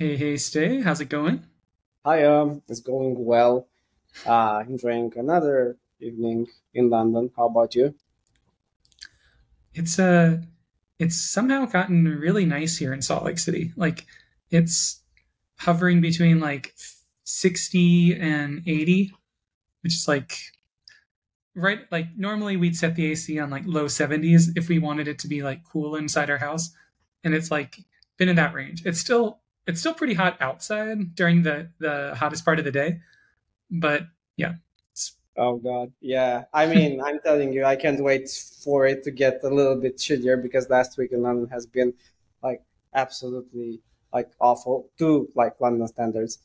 Hey, hey, Ste. How's it going? Hi, um, it's going well. Uh, enjoying another evening in London. How about you? It's uh it's somehow gotten really nice here in Salt Lake City. Like it's hovering between like 60 and 80, which is like right like normally we'd set the AC on like low 70s if we wanted it to be like cool inside our house, and it's like been in that range. It's still it's still pretty hot outside during the the hottest part of the day, but yeah. Oh God, yeah. I mean, I'm telling you, I can't wait for it to get a little bit chillier because last week in London has been like absolutely like awful to like London standards.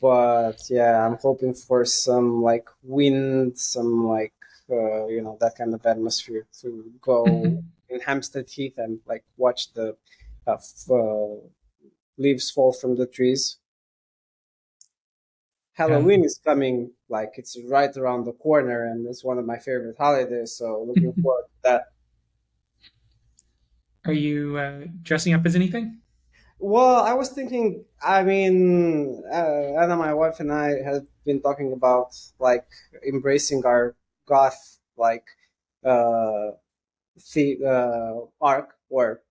But yeah, I'm hoping for some like wind, some like uh, you know that kind of atmosphere to go Mhm. in Hampstead Heath and like watch the uh, f- uh, leaves fall from the trees. Yeah. Halloween is coming, like it's right around the corner, and it's one of my favorite holidays. So looking forward to that. Are you uh, dressing up as anything? Well, I was thinking. I mean, uh, Anna, my wife, and I have been talking about like embracing our goth like uh, the uh, arc or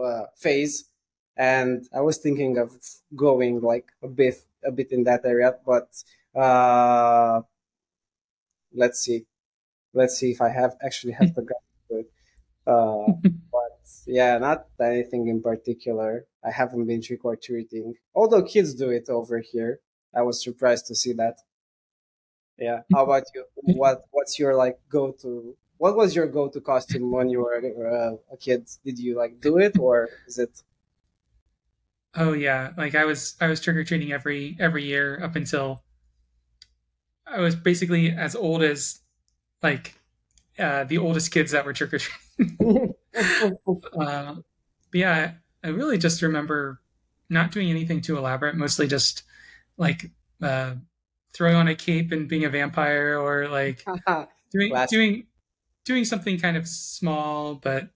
uh, phase, and I was thinking of going like a bit a bit in that area, but uh, let's see. let's see if I have actually have the guts to it. Uh, but yeah, not anything in particular. I haven't been trick or treating, although kids do it over here. I was surprised to see that. Yeah. How about you? What What's your like go to? What was your go to costume when you were uh, a kid? Did you like do it or is it? Oh yeah, like I was I was trick or treating every every year up until I was basically as old as like uh, the oldest kids that were trick or treating. uh, but yeah, I really just remember not doing anything too elaborate, mostly just like uh, throwing on a cape and being a vampire, or like doing doing doing something kind of small, but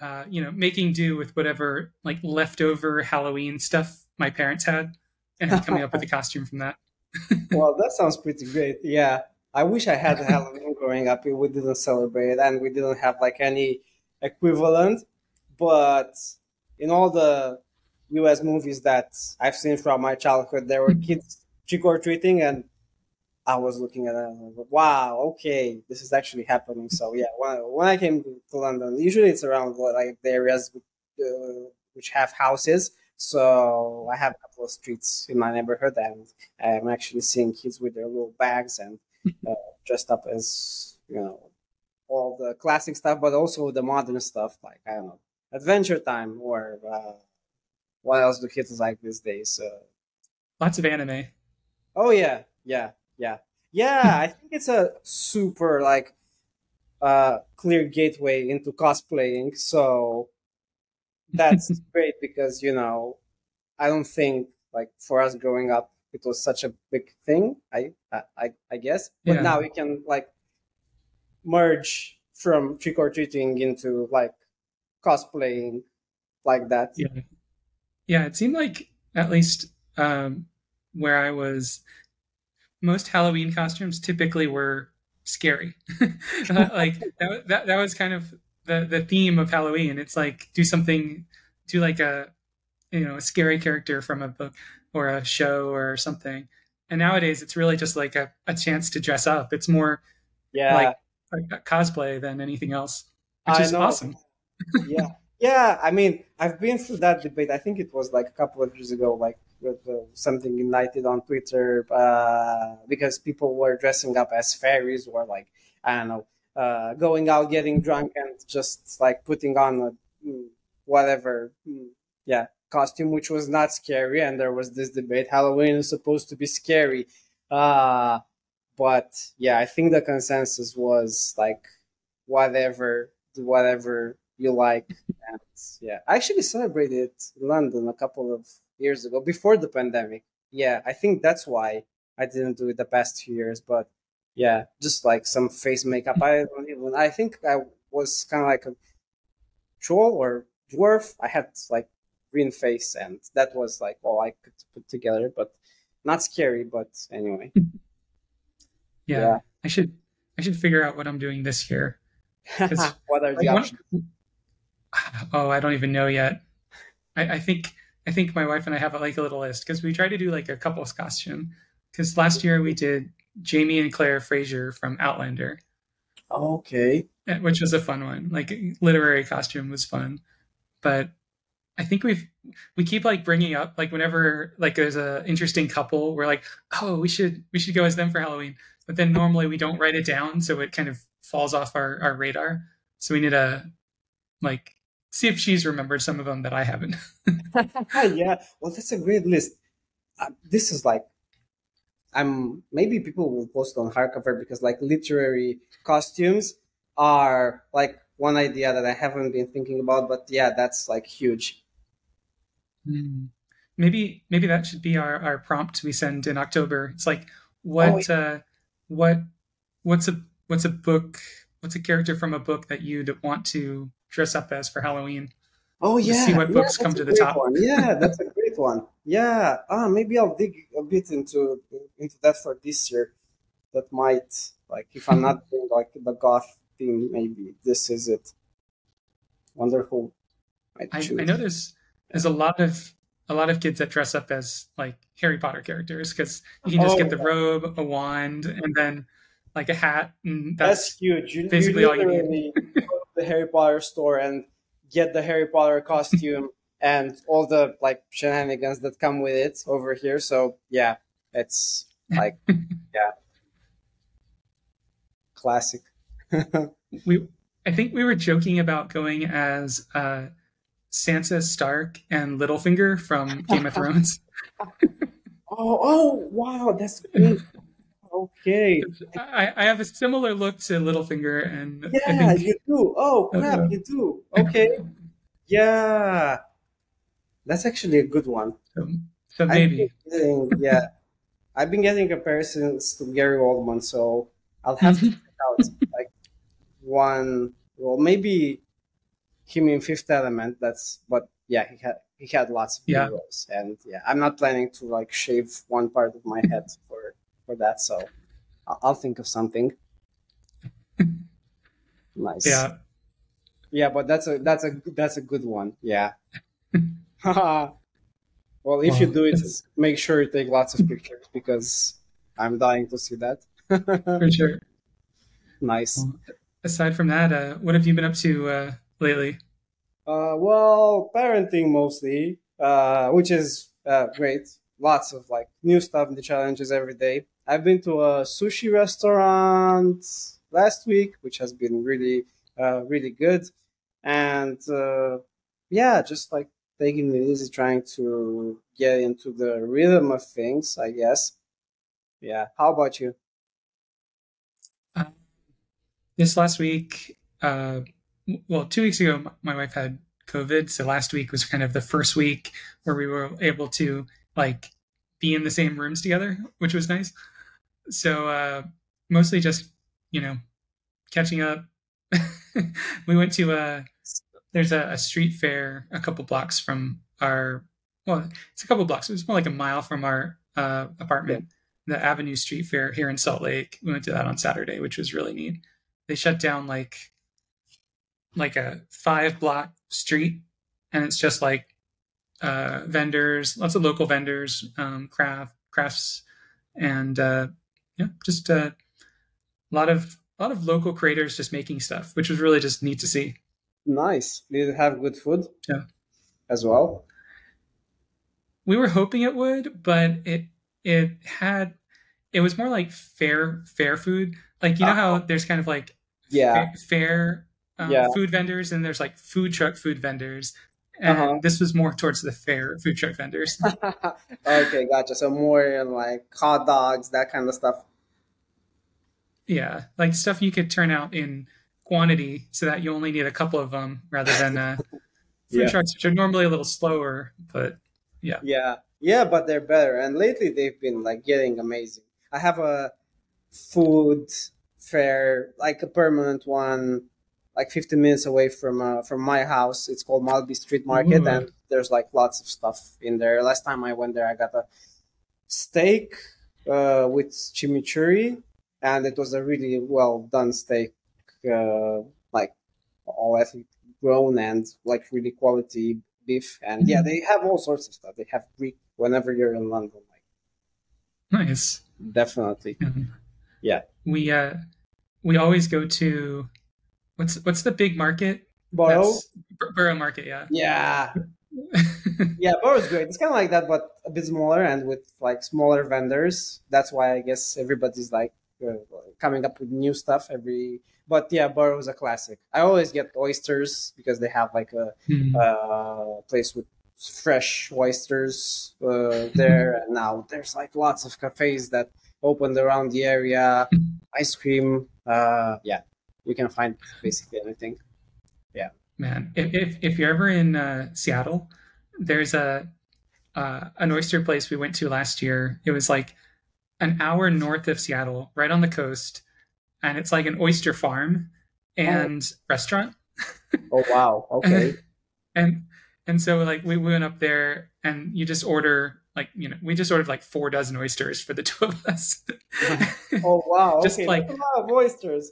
uh, you know, making do with whatever like leftover Halloween stuff my parents had, and coming up with a costume from that. Well, that sounds pretty great. Yeah. I wish I had Halloween growing up. We didn't celebrate and we didn't have like any equivalent. But in all the US movies that I've seen from my childhood, there were kids trick or treating, and I was looking at it I like, wow, okay, this is actually happening. So yeah, when, when I came to, London, usually it's around like the areas uh, which have houses. So I have a couple of streets in my neighborhood, and I'm actually seeing kids with their little bags and uh, dressed up as you know all the classic stuff, but also the modern stuff like I don't know Adventure Time or uh, what else do kids like these days? Uh, Lots of anime. oh yeah, yeah, yeah, yeah. I think it's a super like uh, clear gateway into cosplaying. So that's great because you know I don't think like for us growing up it was such a big thing. I I I guess, but yeah, now we can like merge from trick or treating into like cosplaying like that. yeah, yeah. It seemed like at least um, where I was, most Halloween costumes typically were scary. like that, that that was kind of the the theme of Halloween. It's like do something, do like a you know a scary character from a book or a show or something. And nowadays, it's really just like a, a chance to dress up. It's more Yeah, like cosplay than anything else, which I is know. awesome. Yeah, yeah. I mean, I've been through that debate. I think it was like a couple of years ago, like with uh, something ignited on Twitter uh, because people were dressing up as fairies or like I don't know, uh, going out getting drunk and just like putting on a mm, whatever, mm, yeah, costume, which was not scary. And there was this debate: Halloween is supposed to be scary. Uh, but yeah, I think the consensus was like whatever, whatever you like. And yeah, I actually celebrated in London a couple of years ago before the pandemic. Yeah, I think that's why I didn't do it the past two years. But yeah, just like some face makeup. I don't even. I think I was kind of like a troll or dwarf. I had like green face, and that was like all I could put together. But not scary, but anyway. yeah, Yeah. I should I should figure out what I'm doing this year. what are the Like, options? oh, I don't even know yet. I, I think I think my wife and I have like a little list because we try to do like a couple's costume. Because last year we did Jamie and Claire Fraser from Outlander, Okay. eh, which was a fun one. Like literary costume was fun, but I think we've we keep like bringing up like whenever like there's a interesting couple, we're like, oh, we should we should go as them for Halloween. But then normally we don't write it down, so it kind of falls off our our radar. So we need to like see if she's remembered some of them that I haven't. yeah. Well, that's a great list. Uh, this is like, I'm maybe people will post on hardcover because like literary costumes are like one idea that I haven't been thinking about. But yeah, that's like huge. Hmm. Maybe maybe that should be our, our prompt we send in October. It's like what uh, what what's a what's a book what's a character from a book that you'd want to dress up as for Halloween? Oh yeah, see what books that's come to the top. One. Yeah, that's a great one. Yeah. Ah, maybe I'll dig a bit into into that for this year. That might like if I'm not doing like the goth theme, maybe this is it. Wonderful. I. I know there's there's a lot of a lot of kids that dress up as like Harry Potter characters because you can just Oh, get the yeah. robe, a wand, and then like a hat, and That's, that's, huge. You, basically you all you need. Literally go to the Harry Potter store and get the Harry Potter costume and all the like shenanigans that come with it over here. So yeah, it's like yeah, classic. we I think we were joking about going as uh, Sansa Stark and Littlefinger from Game of Thrones. Oh, oh, wow, that's great. Okay. I, I have a similar look to Littlefinger, and I Yeah, think you do. Oh, crap, Uh, you do. Okay. Yeah. That's actually a good one. so, so I've maybe. been getting- yeah. I've been getting comparisons to Gary Oldman, so I'll have to check out like one well maybe him in Fifth Element, that's but yeah, he had he had lots of Yeah. heroes. And yeah, I'm not planning to like shave one part of my head for for that, so I'll, think of something. nice. Yeah, Yeah, but that's a that's a that's a good one. Yeah. well, if you do it, make sure you take lots of pictures because I'm dying to see that. for sure. nice. Well, aside from that, uh, what have you been up to uh, lately? Uh, well, parenting mostly, uh, which is uh, great. Lots of like new stuff, new challenges every day. I've been to a sushi restaurant last week, which has been really, uh, really good. And uh, yeah, just like taking it easy, trying to get into the rhythm of things, I guess. Yeah. How about you? Uh, this last week, uh, well, two weeks ago, my wife had COVID. So last week was kind of the first week where we were able to like be in the same rooms together, which was nice. So uh, mostly just, you know, catching up. we went to a, there's a, a street fair a couple blocks from our, well, it's a couple blocks. It was more like a mile from our uh, apartment the Avenue Street Fair here in Salt Lake. We went to that on Saturday, which was really neat. They shut down like like a five block street, and it's just like uh, vendors, lots of local vendors, um, craft crafts, and uh, yeah, just uh, a lot of a lot of local creators just making stuff, which was really just neat to see. Nice. Did it have good food? Yeah. As well. we were hoping it would, but it it had it was more like fair fair food. Like you know how there's kind of like Yeah. fa- fair um, Yeah. food vendors and there's like food truck food vendors. And Uh-huh. this was more towards the fair food truck vendors. okay, gotcha. So more like hot dogs, that kind of stuff. yeah, like stuff you could turn out in quantity so that you only need a couple of them rather than uh, food Yeah. trucks, which are normally a little slower. But yeah, Yeah, yeah, but they're better. And lately they've been like getting amazing. I have a food fair, like a permanent one, like 15 minutes away from uh, from my house. It's called Maltby Street Market, Ooh. and there's like lots of stuff in there. Last time I went there, I got a steak uh, with chimichurri, and it was a really well done steak, uh, like all ethnic grown and like really quality beef. And yeah, Mhm. they have all sorts of stuff. They have Greek whenever you're in London, like Nice. definitely. Um, Yeah. We uh we always go to what's what's the big market? Borough, Bur- Borough Market, yeah. yeah, yeah, Borough's great. It's kind of like that, but a bit smaller and with like smaller vendors. That's why I guess everybody's like uh, coming up with new stuff every. But yeah, Borough's a classic. I always get oysters because they have like a Hmm. uh, place with fresh oysters uh, there. and now there's like lots of cafes that opened around the area. Ice cream. Uh, yeah, you can find basically anything. Yeah, man, if, if if you're ever in uh, Seattle, there's a uh, an oyster place we went to last year. It was like an hour north of Seattle, right on the coast, and it's like an oyster farm and restaurant. Oh wow. Okay. and and so like we went up there and you just order like you know we just ordered like four dozen oysters for the two of us oh wow. Just okay. like- a lot of oysters.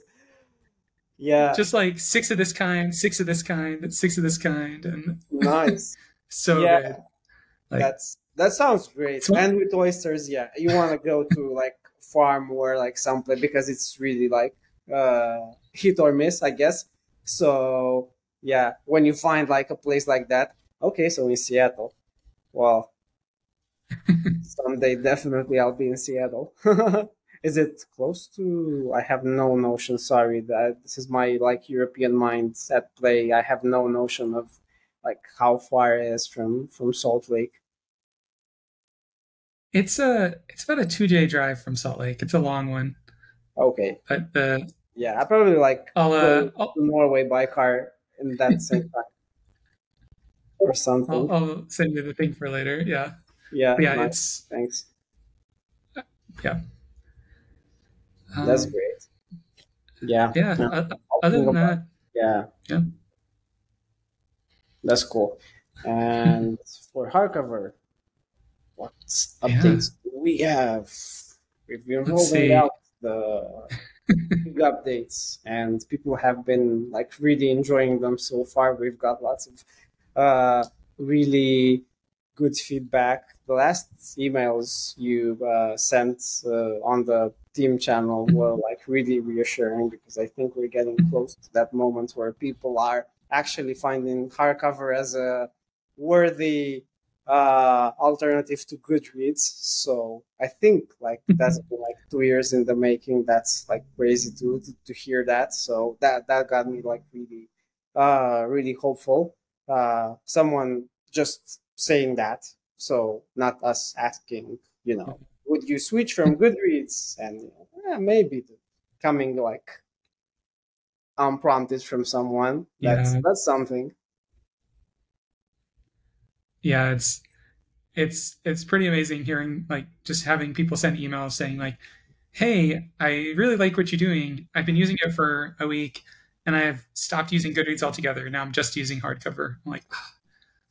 Yeah. just like six of this kind six of this kind six of this kind and nice. so Yeah. good Like- That's that sounds great. So- and with oysters, yeah, you want to go to like farm or like someplace because it's really like uh, hit or miss, I guess. So yeah, when you find like a place like that, okay, so in Seattle, well, someday definitely I'll be in Seattle. is it close to? I have no notion. Sorry, that this is my like European mind at play. I have no notion of like how far it is from from Salt Lake. it's a it's about a two day drive from salt lake it's a long one Okay, but the yeah, I probably like i'll uh I'll, Norway by car in that same time or something. I'll, I'll send you the thing for later yeah yeah, yeah nice. it's thanks. Um, That's great. Yeah, yeah Yeah. uh, other than about- that yeah, Yeah. That's cool. And for hardcover, what Yeah. updates do we have? We've been Let's rolling see. out the big updates, and people have been like really enjoying them so far. We've got lots of uh, really good feedback. The last emails you uh, sent uh, on the team channel were like really reassuring because I think we're getting close to that moment where people are actually finding hardcover as a worthy uh, alternative to Goodreads. So I think like that's been like two years in the making. That's like crazy to to, to hear that. So that that got me like really uh really hopeful. Uh someone just saying that. So not us asking, you know, would you switch from Goodreads? And you know, yeah, maybe coming like unprompted from someone. That's Yeah. that's something. yeah it's it's it's pretty amazing hearing like just having people send emails saying like hey i really like what you're doing i've been using it for a week and i've stopped using goodreads altogether now i'm just using hardcover i'm like "Ah,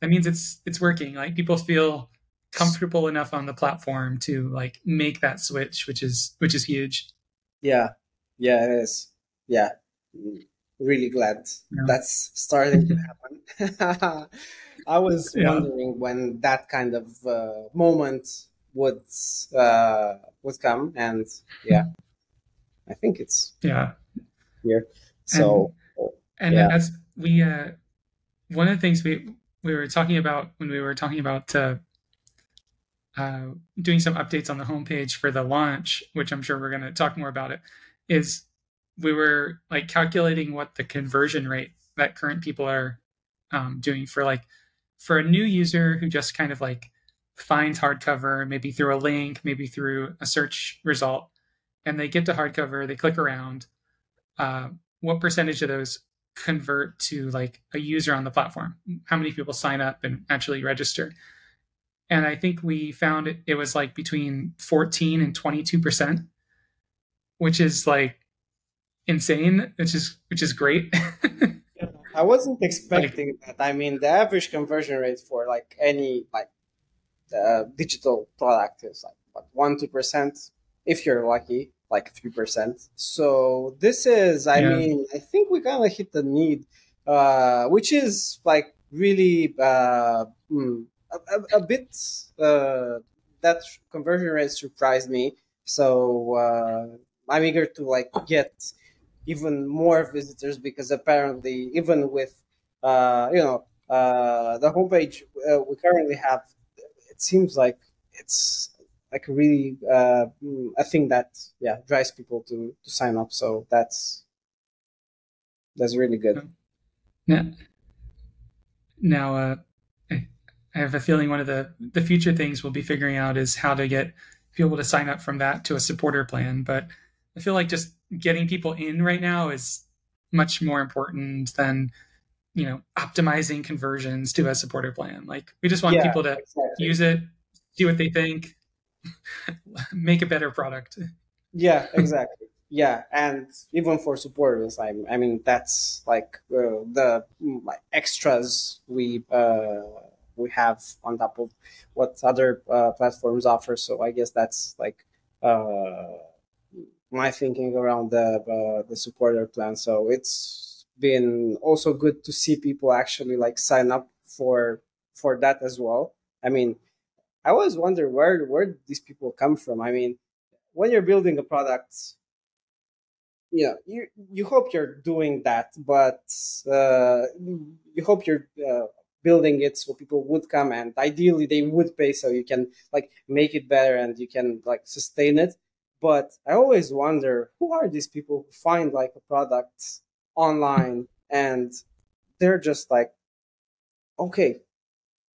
that means it's it's working like people feel comfortable enough on the platform to like make that switch which is which is huge Yeah, yeah, it is. Yeah, really glad Yeah. that's starting to happen. I was Yeah. wondering when that kind of uh, moment would uh, would come, and yeah, I think it's yeah here. So And Yeah. as we, uh, one of the things we we were talking about when we were talking about uh, uh, doing some updates on the homepage for the launch, which I'm sure we're going to talk more about it, is we were like calculating what the conversion rate that current people are um, doing for like for a new user who just kind of like finds hardcover, maybe through a link, maybe through a search result, and they get to hardcover, they click around. Uh, what percentage of those convert to like a user on the platform how many people sign up and actually register and i think we found it, it was like between 14 and 22 percent which is like insane, which is which is great. I wasn't expecting like, that. I mean, the average conversion rate for like any like uh, digital product is like what one two percent if you're lucky, like three percent. So this is, I yeah. mean, I think we kind of hit the need, uh, which is like really uh, mm, a, a, bit. Uh, that conversion rate surprised me. So uh, I'm eager to like get even more visitors because apparently even with uh, you know uh, the homepage uh, we currently have it seems like it's like really uh, a thing that yeah drives people to to sign up so that's that's really good yeah now uh I have a feeling one of the the future things we'll be figuring out is how to get people to sign up from that to a supporter plan. But I feel like just getting people in right now is much more important than you know optimizing conversions to a supporter plan. Like we just want yeah, people to exactly. use it, see what they think, make a better product. Yeah, exactly. yeah, and even for supporters, I, I mean that's like uh, the like, extras we. Uh, we have on top of what other uh, platforms offer. So I guess that's like uh, my thinking around the uh, the supporter plan. So it's been also good to see people actually like sign up for for that as well. I mean, I always wonder where where these people come from. I mean, when you're building a product, yeah, you you hope you're doing that, but uh, you hope you're uh, building it so people would come and ideally they would pay so you can like make it better and you can like sustain it. But i always wonder who are these people who find like a product online and they're just like okay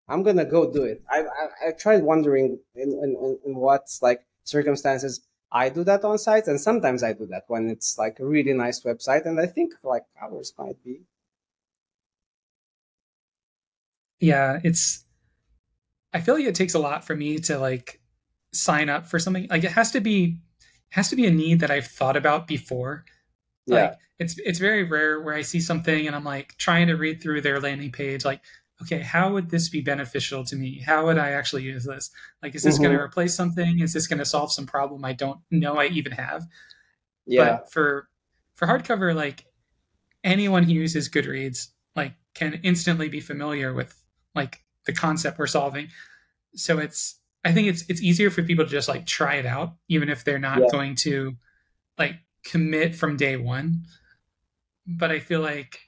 i'm gonna go do it. I i, I tried wondering in, in in what like circumstances i do that on sites and sometimes i do that when it's like a really nice website and i think like ours might be yeah, it's I feel like it takes a lot for me to like sign up for something. Like it has to be has to be a need that I've thought about before. Yeah. Like it's it's very rare where I see something and I'm like trying to read through their landing page like okay, how would this be beneficial to me? How would I actually use this? Like is this mm-hmm. going to replace something? Is this going to solve some problem I don't know I even have? Yeah. But for for hardcover like anyone who uses Goodreads like can instantly be familiar with like the concept we're solving. So it's I think it's it's easier for people to just like try it out, even if they're not yeah. going to like commit from day one. But I feel like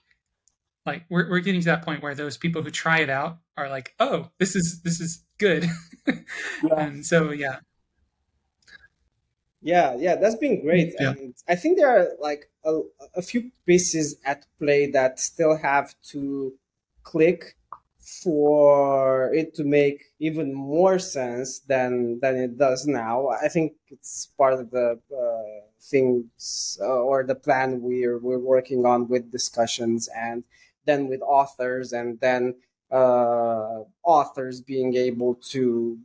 like we're we're getting to that point where those people who try it out are like, oh, this is this is good. yeah. And so yeah. Yeah, yeah, that's been great. Yeah. And I think there are like a, a few pieces at play that still have to click for it to make even more sense than than it does now. I think it's part of the uh, things uh, or the plan we're we're working on with discussions and then with authors and then uh, authors being able to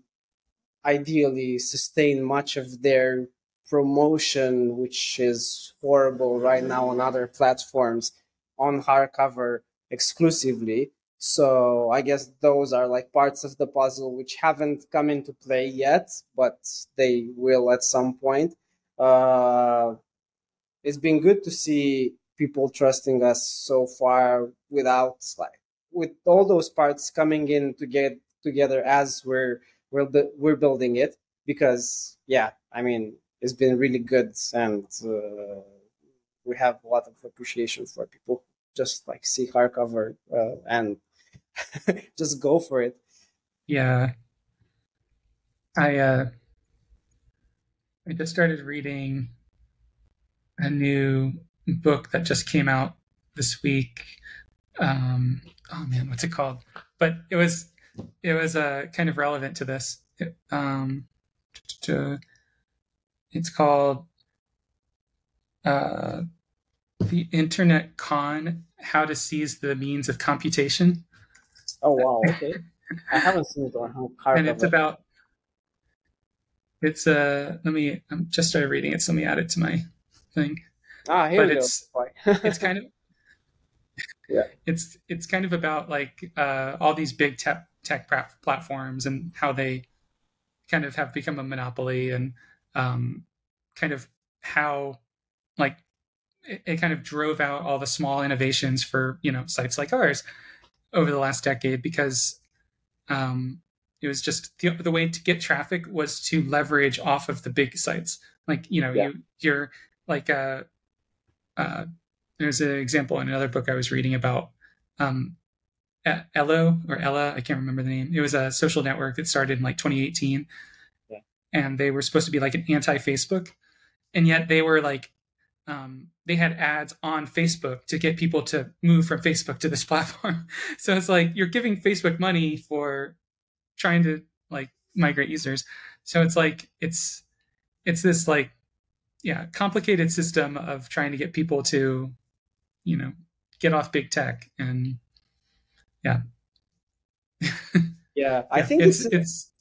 ideally sustain much of their promotion, which is horrible right now on other platforms, on hardcover exclusively so I guess those are like parts of the puzzle which haven't come into play yet, but they will at some point. Uh, it's been good to see people trusting us so far without like with all those parts coming in to get together as we're we're we're building it because yeah i mean it's been really good and uh, we have a lot of appreciation for people just like see hardcover uh, and just go for it. Yeah. I uh I just started reading a new book that just came out this week. Um oh man, what's it called? But it was it was uh kind of relevant to this. It, um it's called uh the internet con how to seize the means of computation Oh wow, okay. I haven't seen it on hardcover. And it's about it's uh let me I'm just started reading it, so let me add it to my thing. Ah, here but we it's go. it's kind of yeah. It's it's kind of about like uh, all these big tech tech platforms and how they kind of have become a monopoly and um, kind of how like it, it, kind of drove out all the small innovations for you know sites like ours over the last decade because um, it was just the, the way to get traffic was to leverage off of the big sites like you know yeah. you you're like uh, uh, there's an example in another book I was reading about um, Ello or Ella, I can't remember the name. It was a social network that started in like 2018, yeah. and they were supposed to be like an anti-Facebook, and yet they were like, um, they had ads on Facebook to get people to move from Facebook to this platform. so it's like you're giving Facebook money for trying to like migrate users. So it's like it's it's this like yeah complicated system of trying to get people to you know get off big tech and yeah yeah i think it's it's, it's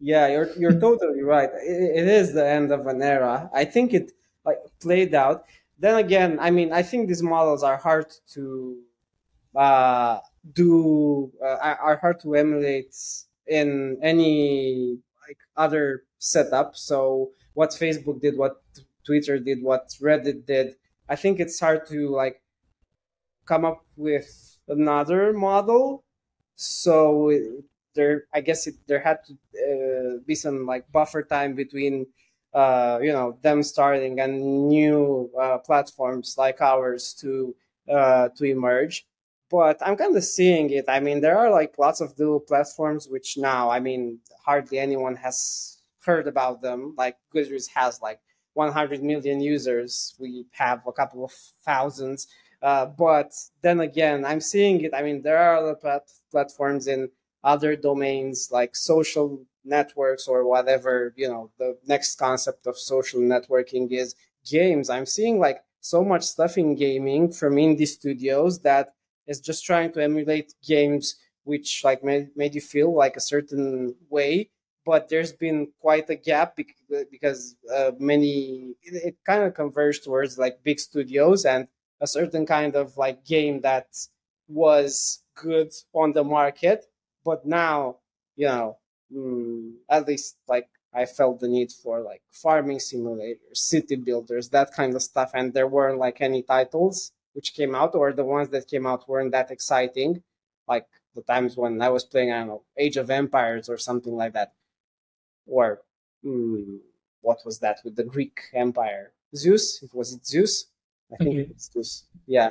yeah you're you're totally right it, it is the end of an era i think it like played out then again i mean i think these models are hard to uh do uh, are hard to emulate in any like other setup so what facebook did what twitter did what reddit did I think it's hard to like come up with another model. So there, I guess it, there had to uh, be some like buffer time between, uh, you know, them starting and new uh, platforms like ours to uh, to emerge. But I'm kind of seeing it. I mean, there are like lots of little platforms which now, I mean, hardly anyone has heard about them. Like Goodreads has like 100 million users. We have a couple of thousands. Uh, but then again, I'm seeing it. I mean, there are other plat- platforms in other domains like social networks or whatever, you know, the next concept of social networking is games. I'm seeing like so much stuff in gaming from indie studios that is just trying to emulate games which like made, made you feel like a certain way but there's been quite a gap because uh, many it, it kind of converged towards like big studios and a certain kind of like game that was good on the market but now you know mm, at least like i felt the need for like farming simulators city builders that kind of stuff and there weren't like any titles which came out or the ones that came out weren't that exciting like the times when i was playing i don't know age of empires or something like that or mm, what was that with the Greek Empire? Zeus? It was it Zeus? I think mm-hmm. it's Zeus. Yeah.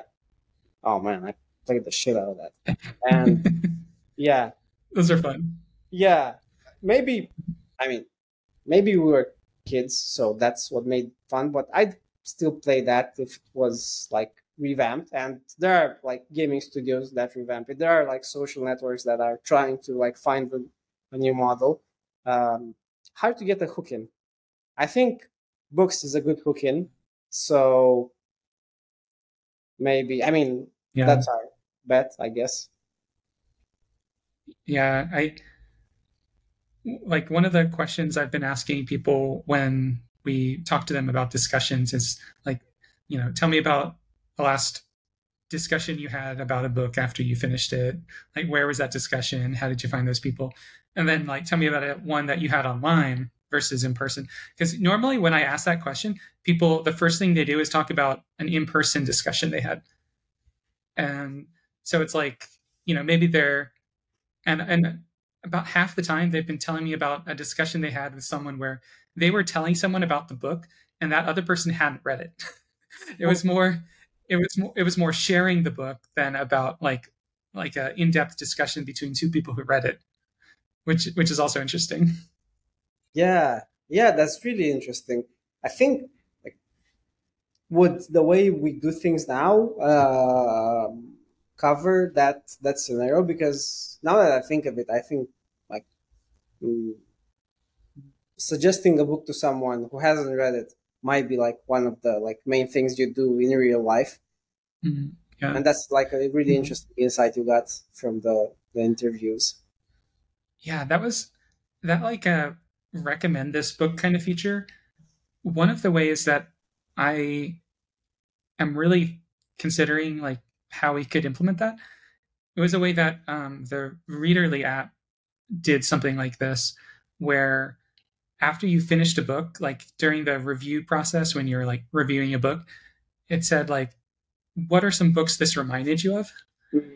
Oh man, I played the shit out of that. And yeah, those are fun. Yeah, maybe. I mean, maybe we were kids, so that's what made fun. But I'd still play that if it was like revamped. And there are like gaming studios that revamp it. There are like social networks that are trying to like find a, a new model. Um, hard to get a hook in. I think books is a good hook in. So maybe I mean yeah. that's our bet, I guess. Yeah, I like one of the questions I've been asking people when we talk to them about discussions is like, you know, tell me about the last discussion you had about a book after you finished it. Like, where was that discussion? How did you find those people? and then like tell me about it one that you had online versus in person because normally when i ask that question people the first thing they do is talk about an in-person discussion they had and so it's like you know maybe they're and and about half the time they've been telling me about a discussion they had with someone where they were telling someone about the book and that other person hadn't read it it was more it was more it was more sharing the book than about like like an in-depth discussion between two people who read it which which is also interesting. Yeah, yeah, that's really interesting. I think like would the way we do things now uh, cover that that scenario? Because now that I think of it, I think like mm, suggesting a book to someone who hasn't read it might be like one of the like main things you do in real life. Mm-hmm. Yeah. And that's like a really mm-hmm. interesting insight you got from the, the interviews yeah, that was that like a recommend this book kind of feature. One of the ways that I am really considering like how we could implement that. It was a way that um, the Readerly app did something like this, where after you finished a book, like during the review process when you're like reviewing a book, it said like, "What are some books this reminded you of?" Mm-hmm.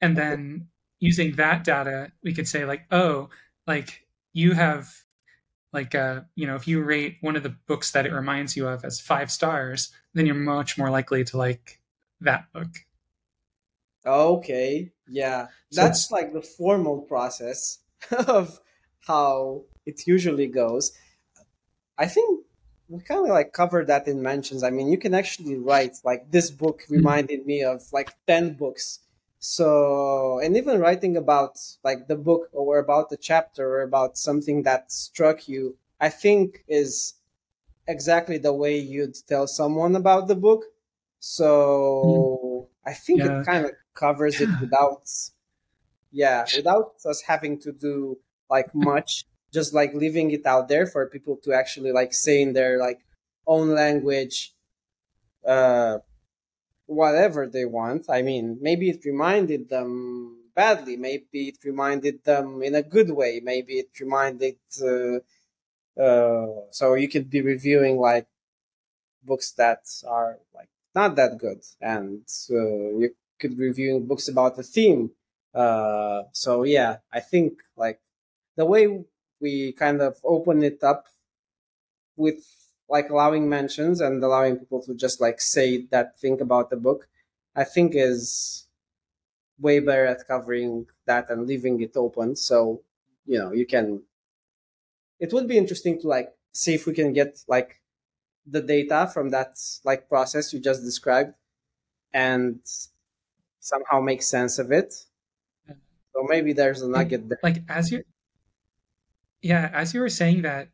And then using that data, we could say like, "Oh, like you have like uh you know if you rate one of the books that it reminds you of as five stars then you're much more likely to like that book okay yeah. So that's like the formal process of how it usually goes. I think we kind of like covered that in mentions. I mean you can actually write like this book hmm. reminded me of like 10 books. So and even writing about like the book or about the chapter or about something that struck you i think is exactly the way you'd tell someone about the book. So i think yeah. it kind of covers it without yeah without us having to do like much just like leaving it out there for people to actually like say in their like own language uh whatever they want. I mean, maybe it reminded them badly, maybe it reminded them in a good way, maybe it reminded. Uh, uh, so you could be reviewing like books that are like not that good, and uh, you could review books about the theme. Uh, so yeah, I think like the way we kind of open it up with like allowing mentions and allowing people to just like say that thing about the book, I think is way better at covering that and leaving it open. So, you know, you can it would be interesting to like see if we can get like the data from that like process you just described and somehow make sense of it. So maybe there's a nugget there. Like as you yeah, as you were saying that,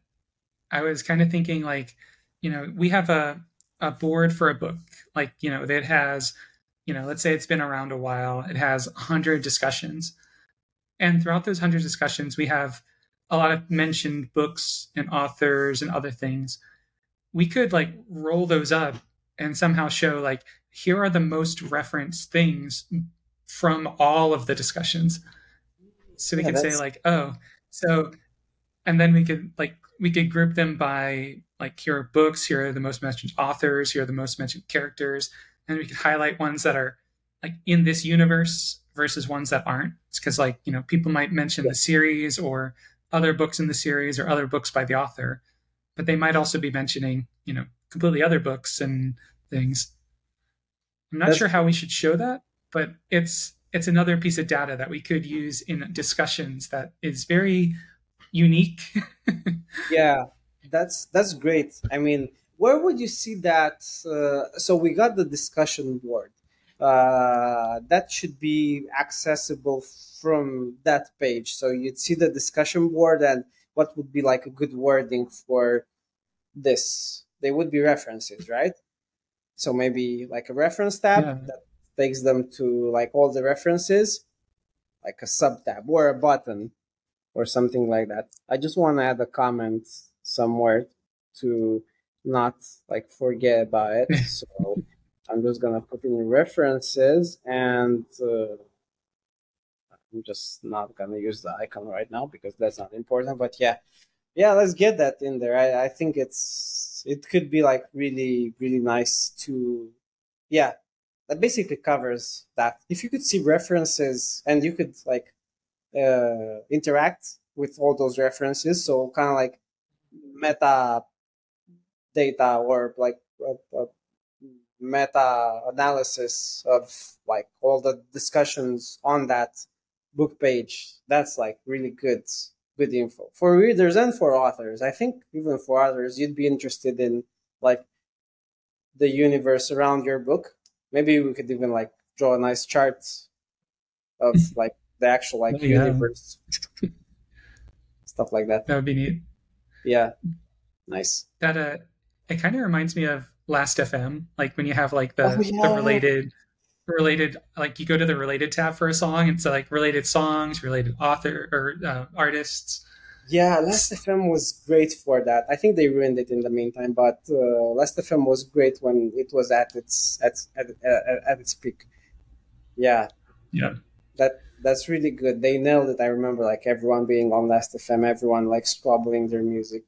I was kind of thinking like, you know, we have a a board for a book, like you know, that has, you know, let's say it's been around a while, it has hundred discussions, and throughout those hundred discussions, we have a lot of mentioned books and authors and other things. We could like roll those up and somehow show like here are the most referenced things from all of the discussions. So we yeah, could say like, oh, so and then we could like we could group them by like here are books here are the most mentioned authors here are the most mentioned characters and we could highlight ones that are like in this universe versus ones that aren't. It's because like you know people might mention the series or other books in the series or other books by the author but they might also be mentioning you know completely other books and things i'm not That's... sure how we should show that but it's it's another piece of data that we could use in discussions that is very unique. yeah, that's that's great. I mean, where would you see that? Uh, so we got the discussion board. Uh, that should be accessible from that page. So you'd see the discussion board and what would be like a good wording for this. They would be references, right? So maybe like a reference tab yeah. that takes them to like all the references, like a sub tab or a button or something like that. I just want to add a comment somewhere to not like forget about it. so I'm just gonna put in references and uh, I'm just not gonna use the icon right now because that's not important. But yeah, yeah, let's get that in there. I, I think it's it could be like really really nice to yeah that basically covers that. If you could see references and you could like uh, interact with all those references. So kind of like meta data or like a, a meta analysis of like all the discussions on that book page. That's like really good, good info for readers and for authors. I think even for authors, you'd be interested in like the universe around your book. Maybe we could even like draw a nice chart of like the actual like oh, yeah. universe, stuff like that. That would be neat. Yeah, nice. That uh, it kind of reminds me of Last FM, like when you have like the, oh, yeah. the related related like you go to the related tab for a song it's like related songs related author or uh, artists Yeah, Last FM was great for that. I think they ruined it in the meantime, but uh, Last FM was great when it was at its at at, at, at its peak. Yeah, Yeah. that that's really good. They nailed it. I remember like everyone being on Last FM, everyone like scrobbling their music.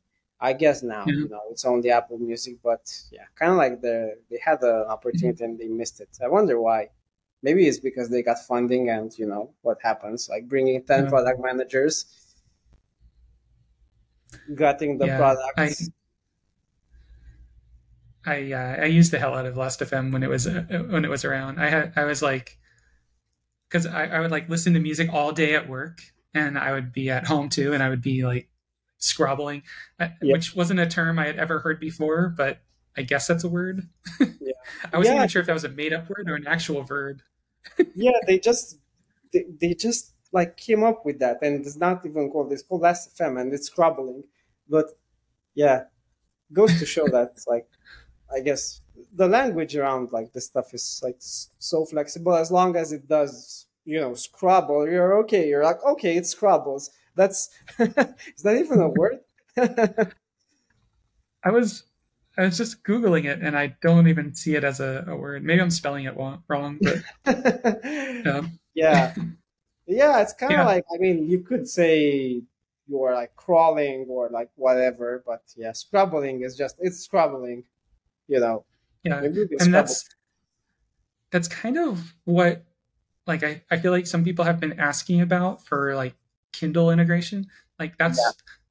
I guess now Yeah. you know it's only Apple Music, but yeah, kind of like the they had the opportunity and they missed it. I wonder why. Maybe it's because they got funding and you know what happens, like bringing ten Yeah. product managers, gutting the Yeah, products. I uh, I used the hell out of Last FM when it was uh, when it was around. I had I was like, because I, I would like listen to music all day at work, and I would be at home too, and I would be like scrobbling, uh, Yeah. which wasn't a term I had ever heard before, but I guess that's a word. Yeah. I wasn't Yeah. even sure if that was a made up word or an actual verb. yeah, they just they, they just like came up with that, and it's not even called. It's called Last FM, and it's scrobbling. But yeah, goes to show that like I guess the language around like this stuff is like so flexible. As long as it does, you know, scrobble, you're okay. You're like okay, it scrobbles. That's is that even a word? I was I was just googling it, and I don't even see it as a, a word. Maybe I'm spelling it wrong, wrong but um, yeah yeah it's kind of Yeah. like i mean you could say you're like crawling or like whatever but yeah scrobbling is just it's scrobbling, you know yeah. Maybe and scrobble. that's that's kind of what like I, I feel like some people have been asking about for like kindle integration like that's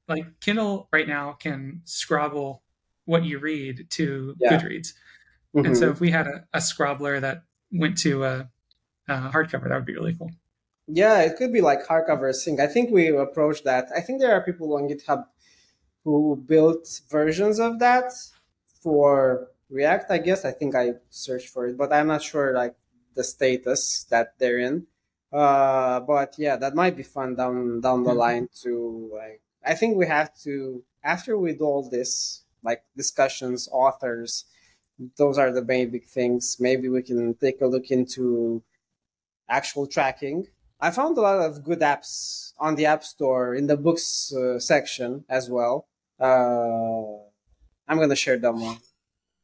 like kindle right now can scrobble what you read to Yeah. goodreads. And Mhm. so if we had a, a scrobbler that went to a, a hardcover that would be really cool. Yeah it could be like hardcover sync. I think we approached that. I think there are people on github who built versions of that for react i guess. I think i searched for it but i'm not sure like the status that they're in uh but yeah that might be fun down down the line to like i think we have to after we do all this like discussions authors those are the main big things. Maybe we can take a look into actual tracking. I found a lot of good apps on the app store in the books uh, section as well. Uh i'm gonna share them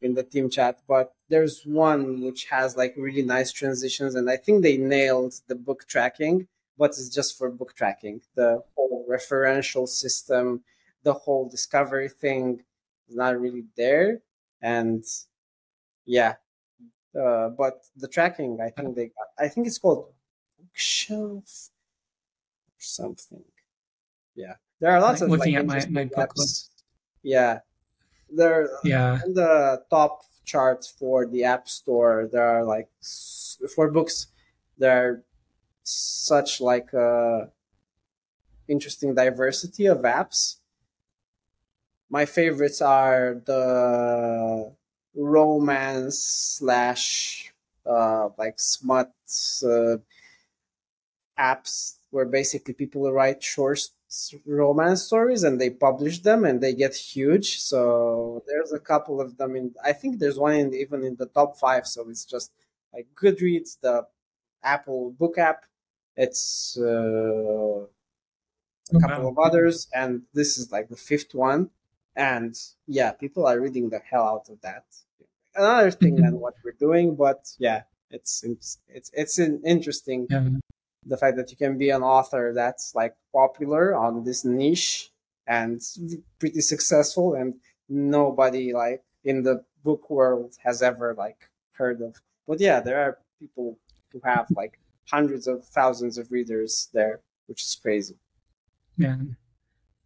in the team chat but there's one which has like really nice transitions and i think they nailed the book tracking but it's just for book tracking. The whole referential system the whole discovery thing is not really there and yeah. Uh, but the tracking i think they got i think it's called bookshelf or something. Yeah. There are lots Like of looking like, at my, my book list. Yeah. There yeah. in the top charts for the app store there are like for books there are such like uh interesting diversity of apps. My favorites are the romance slash uh like smut uh, apps where basically people write short romance stories and they publish them and they get huge. So there's a couple of them in i think there's one in even in the top five. So it's just like goodreads the apple book app. It's uh, a couple of others. And this is like the fifth one. And yeah people are reading the hell out of that. Another thing Mhm. than what we're doing but yeah it's it's it's, it's an interesting yeah the fact that you can be an author that's like popular on this niche and pretty successful and nobody like in the book world has ever like heard of. But yeah there are people who have like hundreds of thousands of readers there which is crazy. Man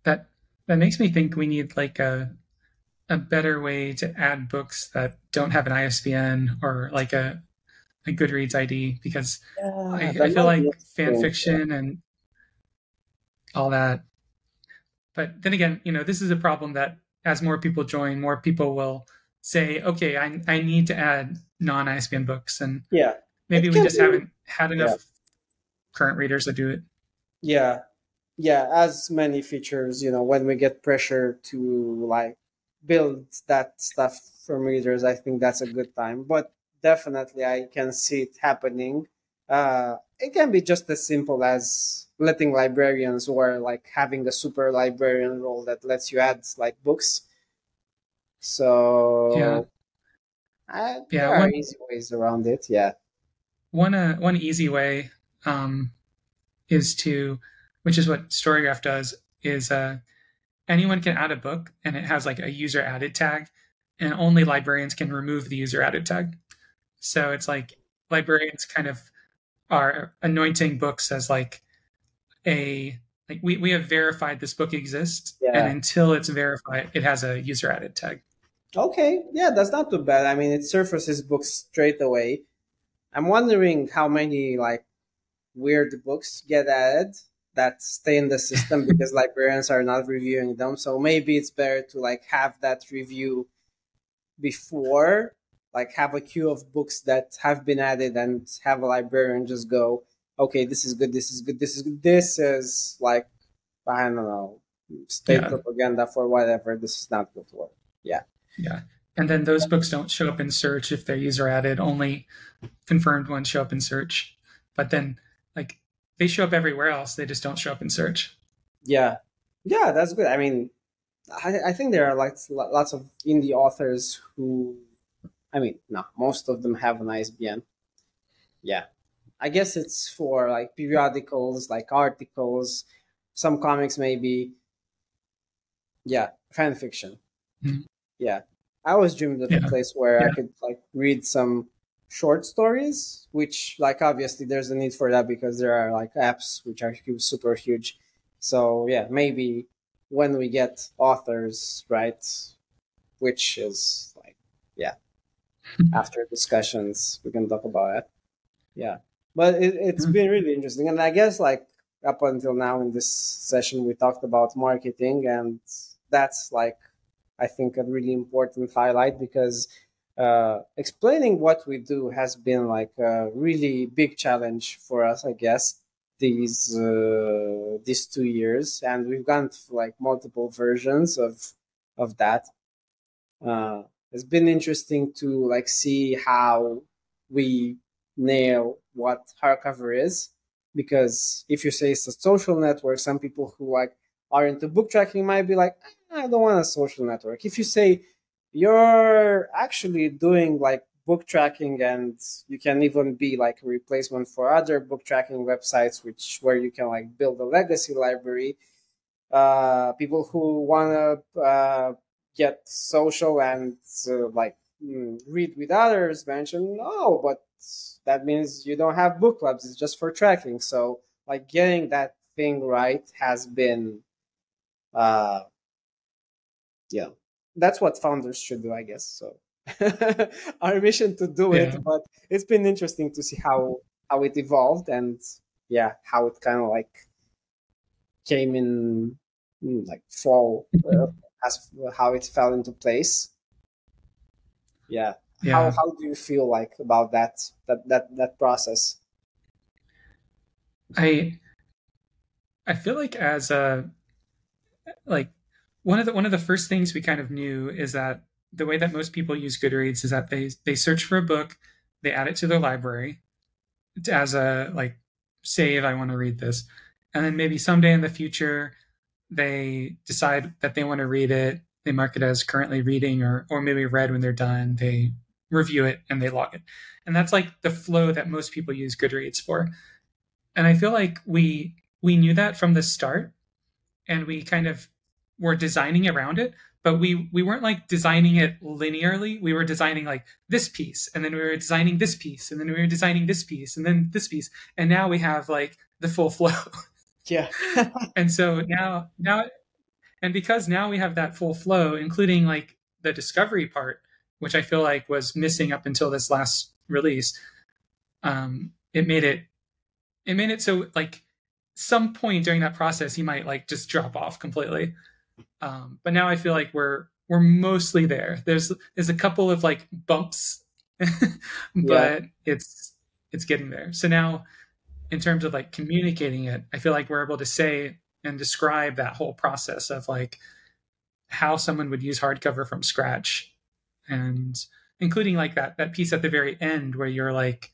that that makes me think we need like a a better way to add books that don't have an isbn or like a a goodreads id because I, I feel like fan fiction and all that. But then again, you know, this is a problem that as more people join, more people will say, okay, I, I need to add non ISBN books. And yeah maybe we just be- haven't had enough current readers to do it. yeah yeah as many features you know when we get pressure to like build that stuff from readers i think that's a good time but definitely i can see it happening uh, it can be just as simple as letting librarians or like having a super librarian role that lets you add like books. So Yeah. uh, Yeah, there are one easy ways around it. Yeah. one uh, one easy way um, is to, which is what Storygraph does, is uh, anyone can add a book and it has like a user added tag, and only librarians can remove the user added tag. So it's like librarians kind of are anointing books as like a like we, we have verified this book exists and until it's verified it has a user added tag Okay. Yeah, that's not too bad. I mean, it surfaces books straight away. I'm wondering how many like weird books get added that stay in the system because librarians are not reviewing them. So maybe it's better to like have that review before, like have a queue of books that have been added and have a librarian just go, okay, this is good, this is good, this is good, this is like I don't know, state yeah propaganda for whatever. This is not good work. Yeah. yeah and then those books don't show up in search if they're user added only confirmed ones show up in search but then like they show up everywhere else they just don't show up in search Yeah. Yeah, that's good. I mean, I, I think there are like lots of indie authors who, I mean, no, most of them have an ISBN. Yeah. I guess it's for like periodicals, like articles, some comics maybe. Yeah, fan fiction. Mhm. Yeah. I always dreamed of a place where I could like read some short stories, which like obviously there's a need for that because there are like apps which are super huge. So yeah, maybe when we get authors, right, which is like yeah, after discussions we can talk about it. Yeah, but it, it's been really interesting, and I guess like up until now in this session we talked about marketing, and that's like I think a really important highlight because uh, explaining what we do has been like a really big challenge for us, I guess, these uh, these two years, and we've gone through like multiple versions of of that. Uh, it's been interesting to like see how we nail what hardcover is because if you say it's a social network, some people who like are into book tracking might be like, "Ah, I don't want a social network. If you say you're actually doing like book tracking and you can even be like a replacement for other book tracking websites which where you can like build a legacy library uh people who want to uh get social and uh, like mm, read with others mention no but that means you don't have book clubs it's just for tracking so like getting that thing right has been uh yeah that's what founders should do i guess so. Our mission to do yeah. it but it's been interesting to see how how it evolved and yeah how it kind of like came in mm, like fall uh, as how it fell into place. Yeah. How how do you feel like about that that that that process? I i feel like as a like one of the one of the first things we kind of knew is that the way that most people use Goodreads is that they they search for a book, they add it to their library as a like save I want to read this. And then maybe someday in the future they decide that they want to read it, they mark it as currently reading or or maybe read when they're done, they review it and they log it. And that's like the flow that most people use Goodreads for. And I feel like we we knew that from the start and we kind of were designing around it but we we weren't like designing it linearly we were designing like this piece and then we were designing this piece and then we were designing this piece and then this piece and now we have like the full flow yeah and so now now and because now we have that full flow including like the discovery part which i feel like was missing up until this last release um it made it it made it so like some point during that process he might like just drop off completely um, but now I feel like we're we're mostly there. There's there's a couple of like bumps, yeah but it's it's getting there. So now, in terms of like communicating it, I feel like we're able to say and describe that whole process of like how someone would use hardcover from scratch, and including like that that piece at the very end where you're like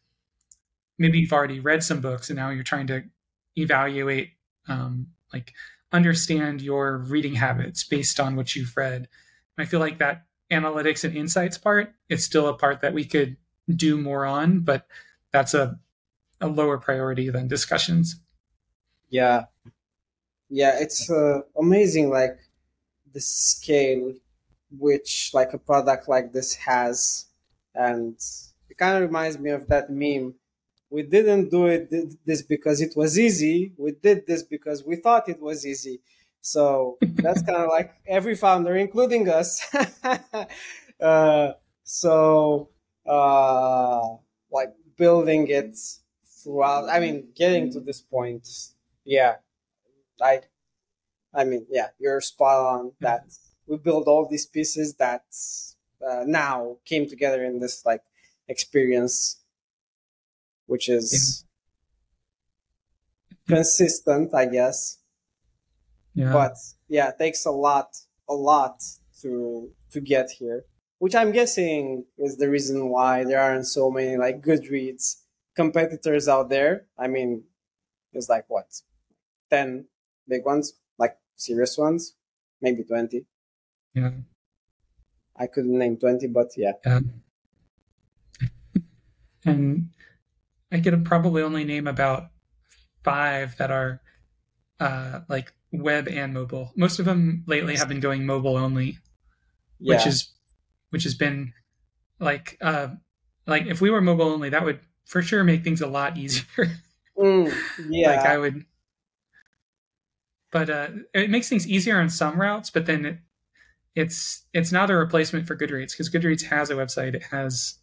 maybe you've already read some books and now you're trying to evaluate um, like understand your reading habits based on what you've read. I feel like that analytics and insights part is still a part that we could do more on but that's a, a lower priority than discussions. Yeah. Yeah it's uh, amazing like the scale which like a product like this has. And it kind of reminds me of that meme we didn't do it this because it was easy. We did this because we thought it was easy. So that's kind of like every founder including us. Uh, so uh, like building it throughout i mean getting to this point yeah i i mean yeah you're spot on that we build all these pieces that uh, now came together in this like experience which is yeah. consistent, I guess. Yeah. But yeah, it takes a lot, a lot to to get here. Which I'm guessing is the reason why there aren't so many like Goodreads competitors out there. I mean, there's like what, ten big ones, like serious ones, maybe twenty. Yeah. I couldn't name twenty, but yeah. yeah. and I could probably only name about five that are uh, like web and mobile. Most of them lately have been going mobile only, yeah. which is which has been like uh, like if we were mobile only, that would for sure make things a lot easier. mm, yeah, like I would. But uh, it makes things easier on some routes, but then it, it's it's not a replacement for Goodreads because Goodreads has a website. It has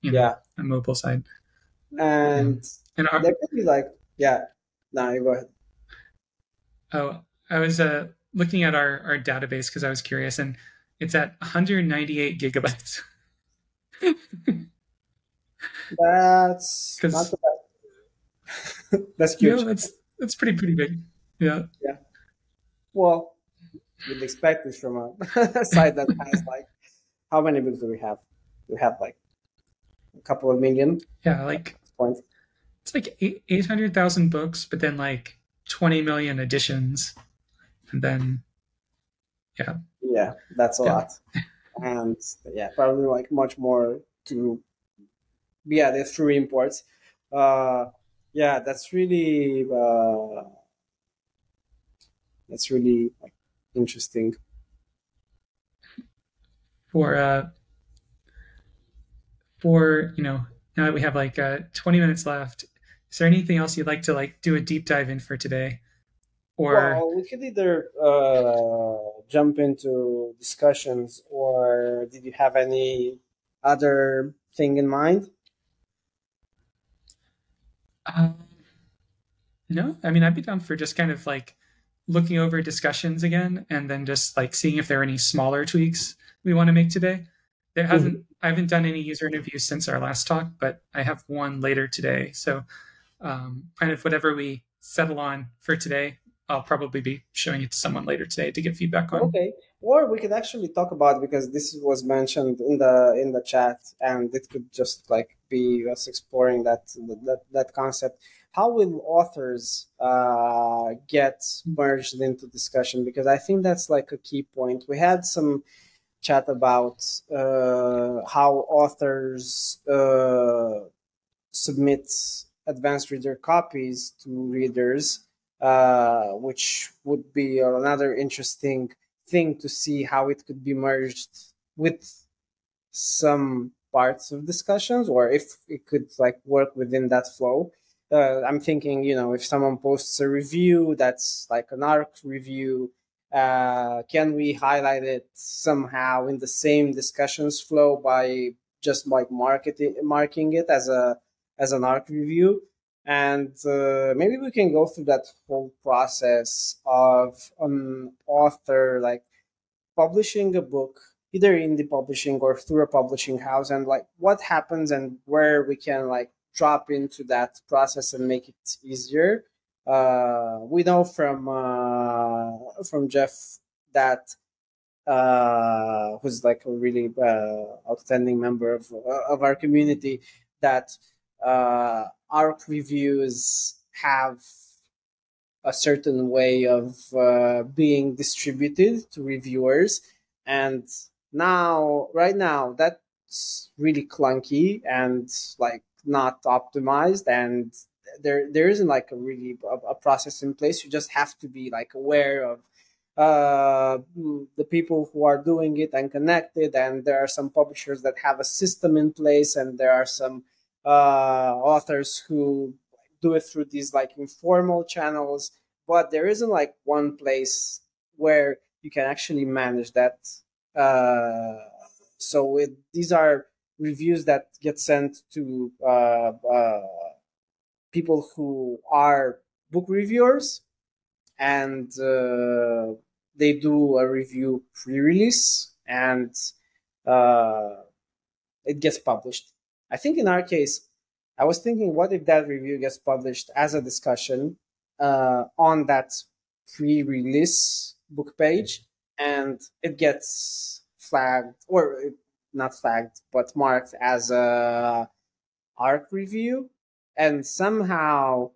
you know, yeah. a mobile side and and our, they could be like, yeah. No, you go ahead. Oh, I was uh, looking at our our database because I was curious, and it's at 198 gigabytes. that's not bad. that's huge. Yeah, that's that's pretty pretty big. Yeah. Yeah. Well, you'd expect this from a site that has like how many books do we have? We have like a couple of million. Yeah, like points. It's like eight hundred thousand books, but then like twenty million editions, and then yeah, yeah, that's a yeah. lot, and yeah, probably like much more to. Yeah, there's three imports. Uh, yeah, that's really uh, that's really like interesting. For uh, for you know now that we have like uh, 20 minutes left is there anything else you'd like to like do a deep dive in for today or well, we could either uh, jump into discussions or did you have any other thing in mind um, no i mean i'd be down for just kind of like looking over discussions again and then just like seeing if there are any smaller tweaks we want to make today there hasn't mm-hmm. I haven't done any user interviews since our last talk, but I have one later today. So um, kind of whatever we settle on for today, I'll probably be showing it to someone later today to get feedback on. Okay. Or we could actually talk about because this was mentioned in the in the chat, and it could just like be us exploring that that that concept. How will authors uh, get merged into discussion? Because I think that's like a key point. We had some chat about uh, how authors uh, submit advanced reader copies to readers, uh, which would be another interesting thing to see how it could be merged with some parts of discussions or if it could like work within that flow. Uh, I'm thinking, you know, if someone posts a review that's like an ARC review, uh, can we highlight it somehow in the same discussions flow by just like marketing marking it as a as an ARC review and uh, maybe we can go through that whole process of an author like publishing a book either in the publishing or through a publishing house and like what happens and where we can like drop into that process and make it easier. Uh, we know from uh, from Jeff that uh, who's like a really uh, outstanding member of uh, of our community that uh, ARC reviews have a certain way of uh, being distributed to reviewers, and now, right now, that's really clunky and like not optimized, and there there isn't like a really a, a process in place. You just have to be like aware of uh, the people who are doing it and connected. And there are some publishers that have a system in place, and there are some authors who do it through these like informal channels. But there isn't like one place where you can actually manage that. Uh, so it, these are reviews that get sent to uh, uh, people who are book reviewers and uh, they do a review pre-release and uh, it gets published. I think in our case, I was thinking, what if that review gets published as a discussion uh, on that pre-release book page, and it gets flagged or not flagged, but marked as a arc review, and somehow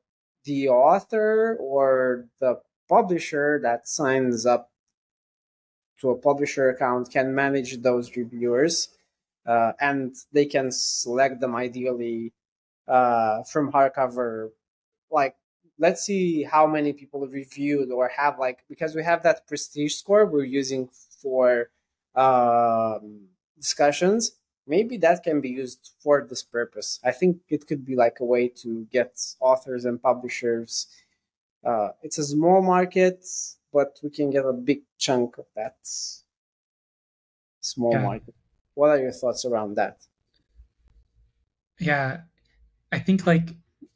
the author or the publisher that signs up to a publisher account can manage those reviewers uh, and they can select them ideally uh, from hardcover like let's see how many people reviewed or have like because we have that prestige score we're using for um, discussions maybe that can be used for this purpose i think it could be like a way to get authors and publishers uh, it's a small market but we can get a big chunk of that small yeah. market. What are your thoughts around that? Yeah, I think like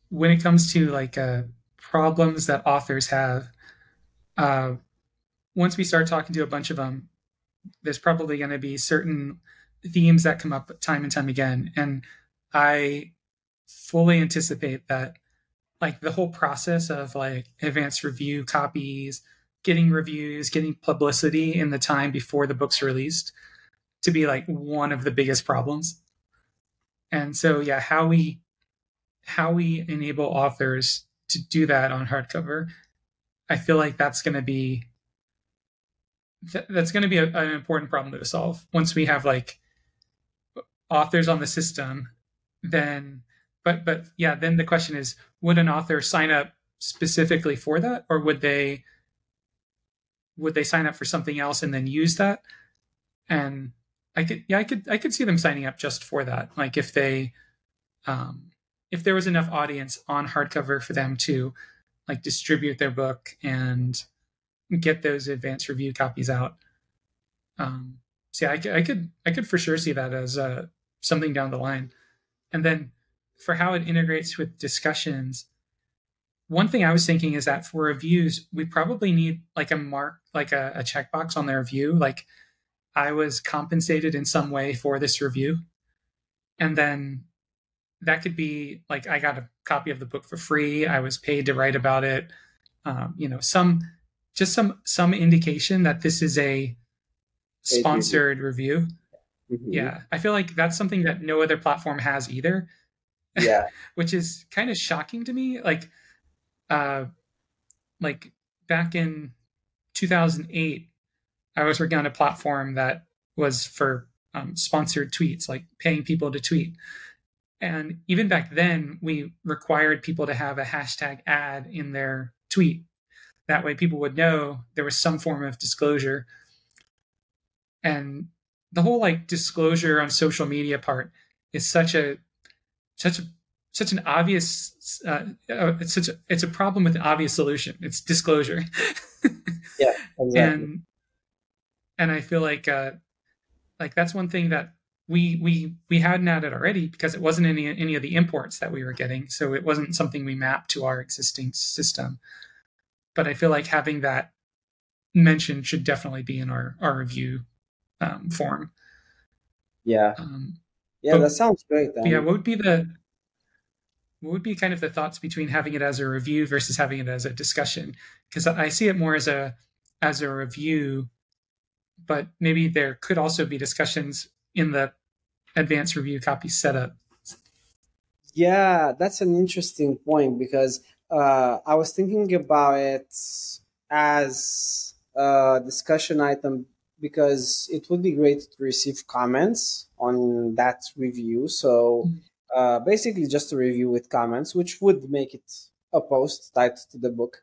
when it comes to like uh, problems that authors have, uh, once we start talking to a bunch of them, there's probably going to be certain themes that come up time and time again, and I fully anticipate that like the whole process of like advanced review copies getting reviews, getting publicity in the time before the book's released to be like one of the biggest problems. And so yeah, how we how we enable authors to do that on hardcover, I feel like that's going to be th- that's going to be a, an important problem to solve. Once we have like authors on the system, then but but yeah, then the question is would an author sign up specifically for that or would they would they sign up for something else and then use that? And I could, yeah, I could, I could see them signing up just for that. Like if they, um, if there was enough audience on hardcover for them to like distribute their book and get those advanced review copies out. Um, so yeah, I, I could, I could for sure see that as uh, something down the line. And then for how it integrates with discussions, one thing I was thinking is that for reviews, we probably need like a mark, like a, a checkbox on the review. Like I was compensated in some way for this review. And then that could be like I got a copy of the book for free. I was paid to write about it. Um, you know, some just some some indication that this is a sponsored review. Mm-hmm. Yeah, I feel like that's something that no other platform has either. Yeah, which is kind of shocking to me. Like uh, like back in 2008, I was working on a platform that was for um, sponsored tweets, like paying people to tweet. And even back then, we required people to have a hashtag ad in their tweet. That way, people would know there was some form of disclosure. And the whole like disclosure on social media part is such a such a such an obvious uh, uh, it's such a, it's a problem with an obvious solution it's disclosure yeah exactly. and and i feel like uh like that's one thing that we we we hadn't added already because it wasn't any any of the imports that we were getting so it wasn't something we mapped to our existing system but i feel like having that mentioned should definitely be in our our review um, form yeah um, yeah but, that sounds great then. yeah what would be the what would be kind of the thoughts between having it as a review versus having it as a discussion? Because I see it more as a as a review, but maybe there could also be discussions in the advanced review copy setup. Yeah, that's an interesting point because uh, I was thinking about it as a discussion item because it would be great to receive comments on that review. So Mm. uh, basically, just a review with comments, which would make it a post tied to the book.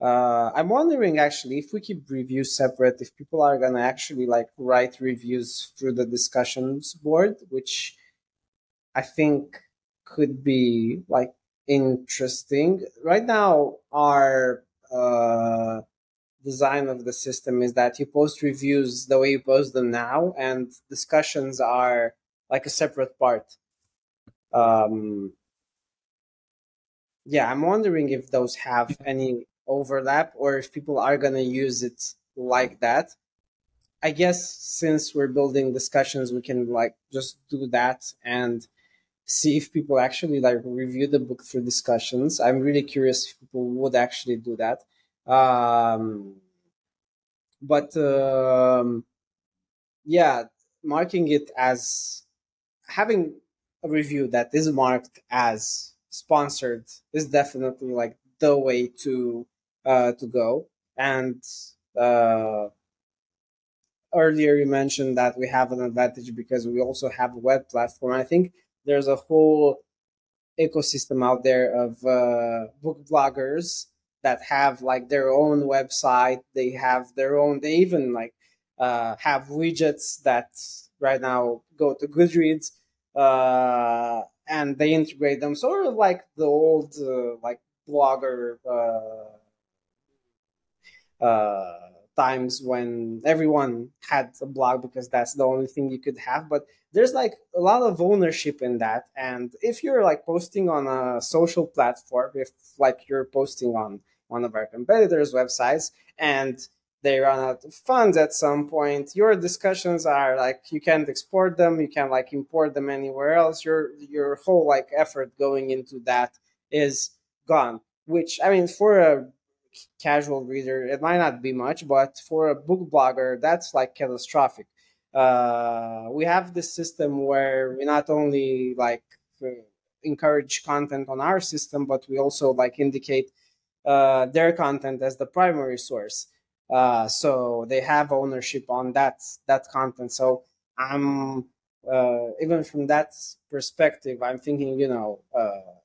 Uh, I'm wondering actually if we keep reviews separate, if people are gonna actually like write reviews through the discussions board, which I think could be like interesting. Right now, our uh, design of the system is that you post reviews the way you post them now, and discussions are like a separate part. Um, yeah, I'm wondering if those have any overlap or if people are gonna use it like that. I guess since we're building discussions, we can like just do that and see if people actually like review the book through discussions. I'm really curious if people would actually do that. Um, but um, yeah, marking it as having a review that is marked as sponsored is definitely like the way to uh, to go. And uh, earlier you mentioned that we have an advantage because we also have a web platform. I think there's a whole ecosystem out there of uh, book bloggers that have like their own website. They have their own. They even like uh, have widgets that right now go to Goodreads, uh, and they integrate them sort of like the old uh, like blogger uh, times when everyone had a blog because that's the only thing you could have. But there's like a lot of ownership in that, and if you're like posting on a social platform, if like you're posting on one of our competitors' websites and they run out of funds at some point your discussions are like you can't export them you can't like import them anywhere else your your whole like effort going into that is gone which i mean for a casual reader it might not be much but for a book blogger that's like catastrophic. Uh, we have this system where we not only like encourage content on our system but we also like indicate uh, their content as the primary source. Uh, so they have ownership on that that content. So i'm uh, even from that perspective i'm thinking you know uh,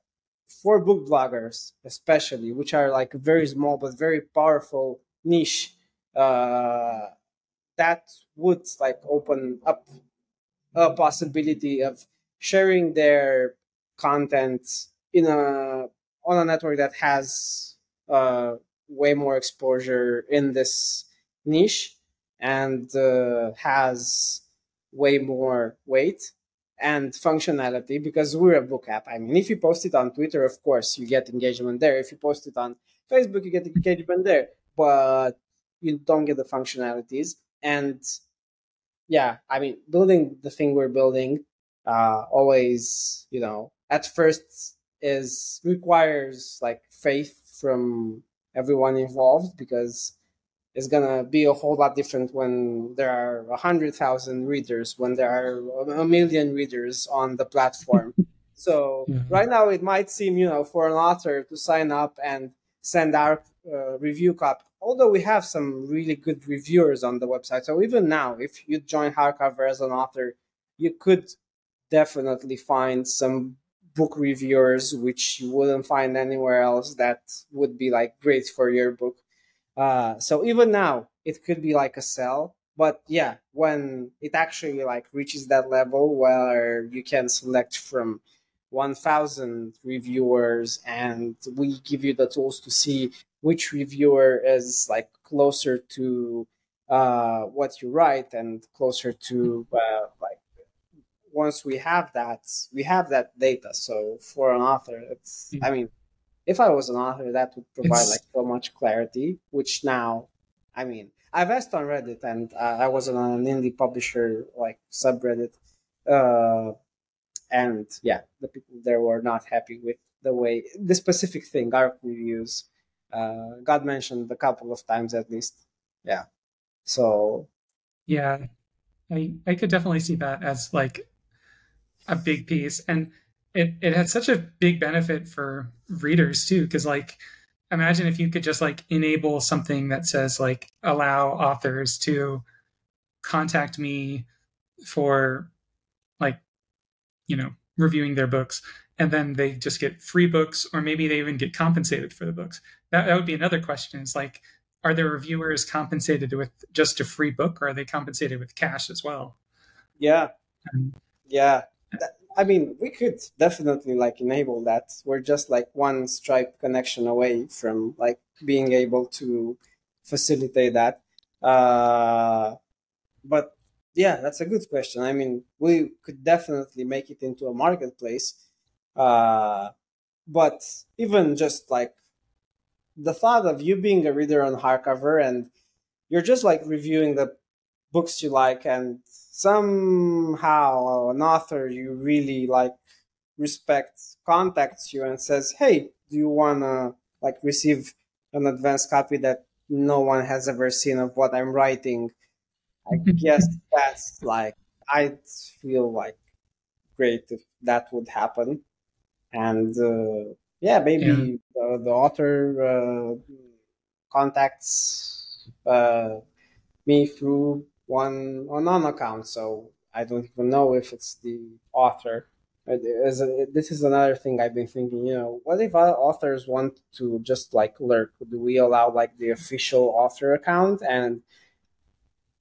for book bloggers especially which are like very small but very powerful niche uh, that would like open up a possibility of sharing their content in a on a network that has uh, way more exposure in this niche and uh, has way more weight and functionality because we're a book app. I mean, if you post it on Twitter, of course, you get engagement there. If you post it on Facebook, you get engagement there, but you don't get the functionalities. And yeah, I mean, building the thing we're building uh, always, you know, at first is requires like faith from everyone involved because it's gonna be a whole lot different when there are a hundred thousand readers when there are a million readers on the platform. So Mhm. right now it might seem you know for an author to sign up and send our uh, review copy although we have some really good reviewers on the website. So even now if you join hardcover as an author you could definitely find some book reviewers which you wouldn't find anywhere else that would be like great for your book uh, so even now, it could be like a sell, but yeah, when it actually like reaches that level where you can select from 1000 reviewers and we give you the tools to see which reviewer is like closer to uh, what you write and closer to uh, like once we have that we have that data. So for an author it's i mean if I was an author, that would provide It's- like so much clarity. Which now, I mean, I've asked on Reddit, and uh, I was on an indie publisher like subreddit, uh, and yeah, the people there were not happy with the way the specific thing, ARC reviews, uh, got mentioned a couple of times at least. Yeah, so Yeah, I I could definitely see that as like a big piece. And it it had such a big benefit for readers too because like imagine if you could just like enable something that says like allow authors to contact me for like you know reviewing their books and then they just get free books or maybe they even get compensated for the books. That, that would be another question is like are the reviewers compensated with just a free book or are they compensated with cash as well? Yeah. Um, yeah I mean, we could definitely like enable that. We're just like one Stripe connection away from like being able to facilitate that. Uh, but yeah, that's a good question. I mean, we could definitely make it into a marketplace. Uh, but even just like the thought of you being a reader on hardcover and you're just like reviewing the books you like and somehow an author you really like respects contacts you and says hey do you want to like receive an advanced copy that no one has ever seen of what i'm writing i guess that's like i'd feel like great if that would happen and uh, yeah maybe yeah. The, the author uh, contacts uh, me through one on account, so I don't even know if it's the author. this is another thing I've been thinking. You know, what if authors want to just like lurk? Do we allow like the official author account and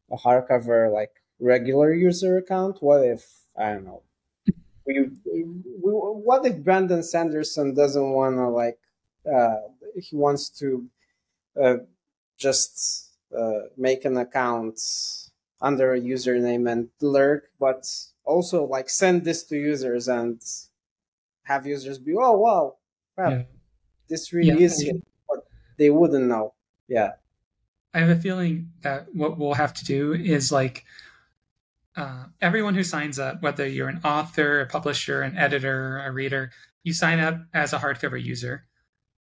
a hardcover like regular user account? What if I don't know? We, we, what if Brandon Sanderson doesn't want to like? Uh, he wants to uh, just uh, make an account under a username and lurk, but also like send this to users and have users be, oh wow, crap, yeah. this really yeah, is it, but they wouldn't know. Yeah. I have a feeling that what we'll have to do is like uh, everyone who signs up, whether you're an author, a publisher, an editor, a reader, you sign up as a hardcover user,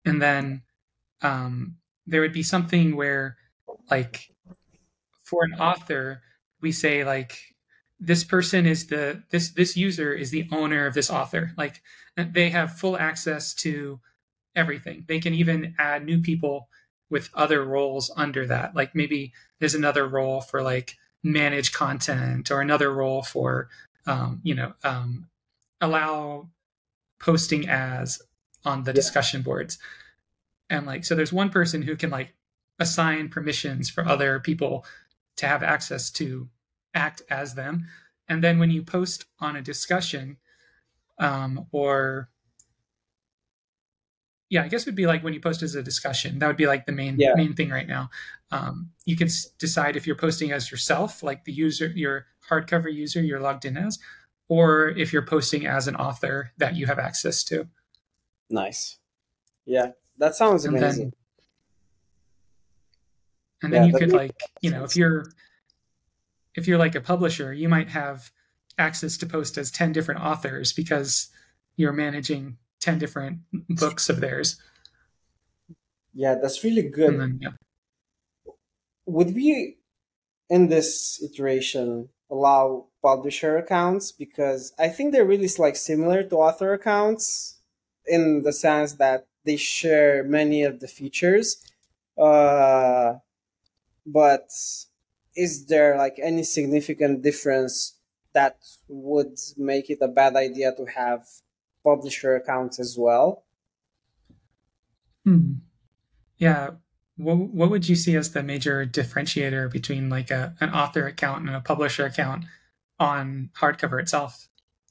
and then um, there would be something where, like, for an author, we say like this person is the this this user is the owner of this author. Like they have full access to everything. They can even add new people with other roles under that. Like maybe there's another role for like manage content or another role for um, you know um, allow posting as on the yeah. discussion boards. And like so there's one person who can like assign permissions for other people to have access to act as them. And then when you post on a discussion, um, or yeah, I guess it would be like when you post as a discussion. That would be like the main yeah. main thing right now. Um, you can s- decide if you're posting as yourself, like the user, your hardcover user you're logged in as, or if you're posting as an author that you have access to. Nice. Yeah, that sounds amazing. And then, yeah, you could like you know if you're if you're like a publisher you might have access to post as 10 different authors because you're managing 10 different books of theirs. Yeah that's really good. Then, yeah. would we in this iteration allow publisher accounts? Because i think they're really like similar to author accounts in the sense that they share many of the features. Uh, but is there like any significant difference that would make it a bad idea to have publisher accounts as well? Hmm. Yeah. What, what would you see as the major differentiator between like a, an author account and a publisher account on hardcover itself?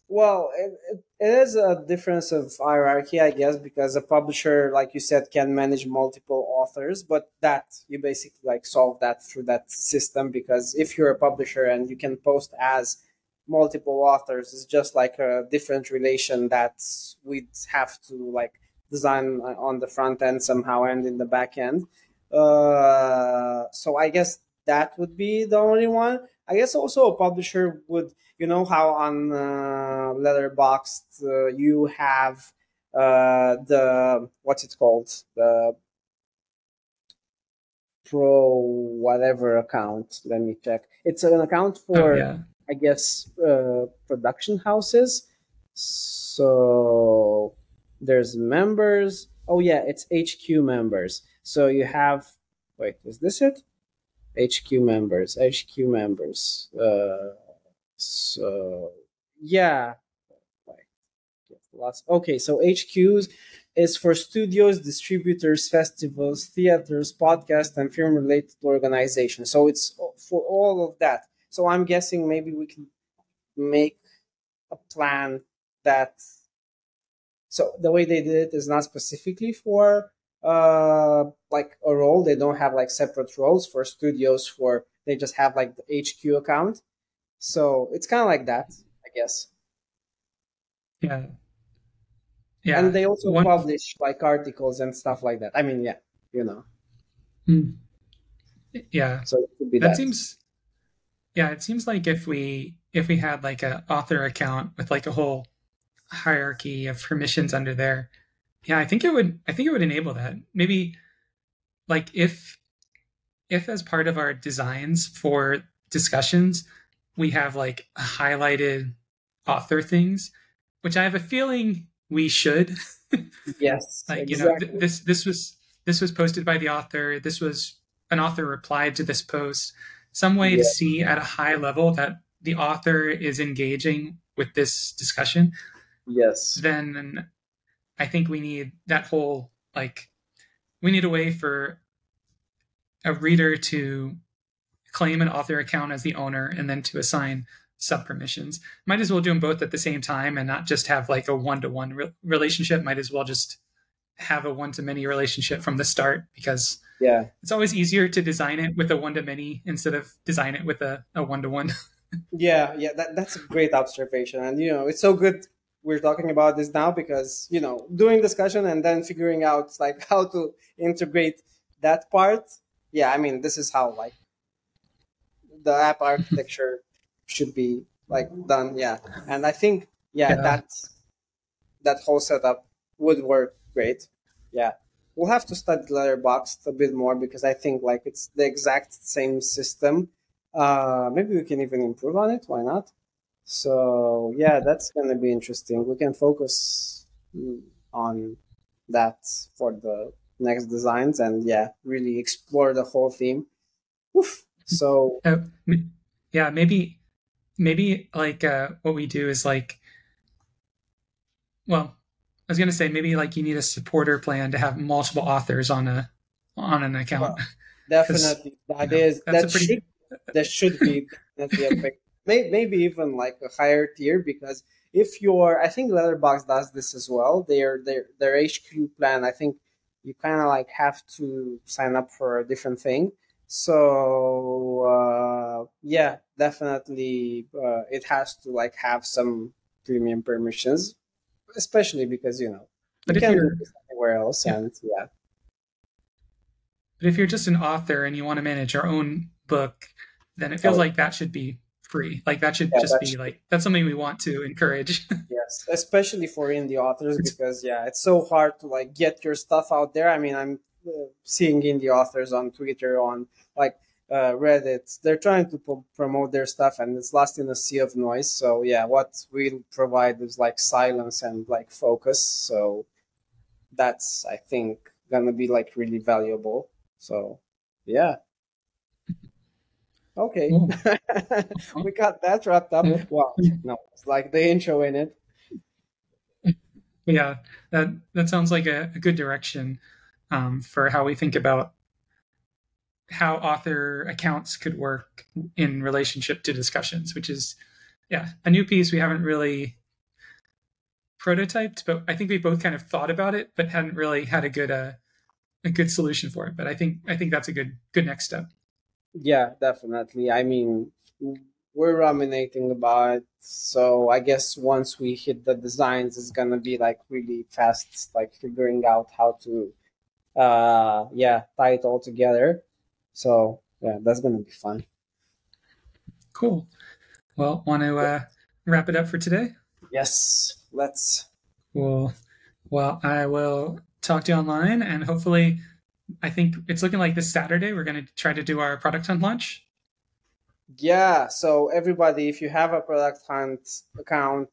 Well, it, it, it is a difference of hierarchy, I guess, because a publisher, like you said, can manage multiple authors, but that you basically like solve that through that system because if you're a publisher and you can post as multiple authors, it's just like a different relation that we'd have to like design on the front end somehow and in the back end. Uh, so I guess that would be the only one. I guess also a publisher would you know how on uh, Letterboxd uh, you have uh, the what's it called the pro whatever account. Let me check. It's an account for oh, yeah. I guess uh, production houses. So there's members. Oh yeah, it's HQ members. So you have wait, is this it? HQ members, HQ members. Uh, so yeah, lots. Okay, so HQs is for studios, distributors, festivals, theaters, podcasts, and film-related organizations. So it's for all of that. So I'm guessing maybe we can make a plan that. So the way they did it is not specifically for uh like a role. They don't have like separate roles for studios. For they just have like the HQ account. So it's kind of like that, I guess. Yeah, yeah. And they also One- publish like articles and stuff like that. I mean, yeah, you know. Hmm. Yeah, So it could be that that. seems. Yeah, it seems like if we if we had like a author account with like a whole hierarchy of permissions under there, yeah, I think it would. I think it would enable that. Maybe like if if as part of our designs for discussions we have like highlighted author things, which I have a feeling we should. yes, like you know th- this this was this was posted by the author this was an author replied to this post some way to see at a high level that the author is engaging with this discussion yes, then i think we need that whole like we need a way for a reader to claim an author account as the owner and then to assign sub permissions might as well do them both at the same time and not just have like a one-to-one relationship. Might as well just have a one-to-many relationship from the start because yeah, it's always easier to design it with a one-to-many instead of design it with a, a one-to-one. Yeah, yeah. That that's a great observation, and you know, it's so good we're talking about this now because you know, doing discussion and then figuring out like how to integrate that part. Yeah, I mean, this is how like the app architecture should be like done. Yeah, and I think yeah, Yeah. that that whole setup would work great. Yeah. We'll have to study Letterboxd a bit more because I think like it's the exact same system. Uh, maybe we can even improve on it. Why not? So yeah, that's gonna be interesting. We can focus on that for the next designs and yeah, really explore the whole theme. Oof. So Uh, yeah maybe maybe like uh, what we do is like well i was going to say maybe like you need a supporter plan to have multiple authors on a on an account definitely that you know, is that's that pretty- should that should be definitely a big, may, maybe even like a higher tier because if you're I think Letterboxd does this as well. Their their their HQ plan I think you kind of like have to sign up for a different thing. So uh, yeah, definitely uh, it has to like have some premium permissions, especially because you know But you if can do you're- this anywhere else Yeah. and yeah. But if you're just an author and you want to manage your own book, then it feels Oh. like that should be free. Like that should Yeah, just that be should- like that's something we want to encourage. Yes, especially for indie authors because yeah, it's so hard to like get your stuff out there. I mean, I'm uh, seeing indie authors on Twitter, on like uh, Reddit. They're trying to pro- promote their stuff, and it's lost in a sea of noise. So yeah, what we provide is like silence and like focus. So that's I think gonna be like really valuable. So yeah. Okay, we got that wrapped up. Wow, no, it's like the intro in it. yeah, that that sounds like a, a good direction um, for how we think about how author accounts could work in relationship to discussions, which is yeah a new piece we haven't really prototyped, but I think we both kind of thought about it, but hadn't really had a good uh, a good solution for it. But I think I think that's a good good next step. Yeah, definitely. I mean, we're ruminating about it, so I guess once we hit the designs, it's gonna be like really fast, like figuring out how to, uh, yeah, tie it all together. So yeah, that's gonna be fun. Cool. Well, want to uh, wrap it up for today? Yes, let's. Cool. Well, I will talk to you online, and hopefully, I think it's looking like this Saturday we're going to try to do our product hunt launch. yeah so everybody if you have a product hunt account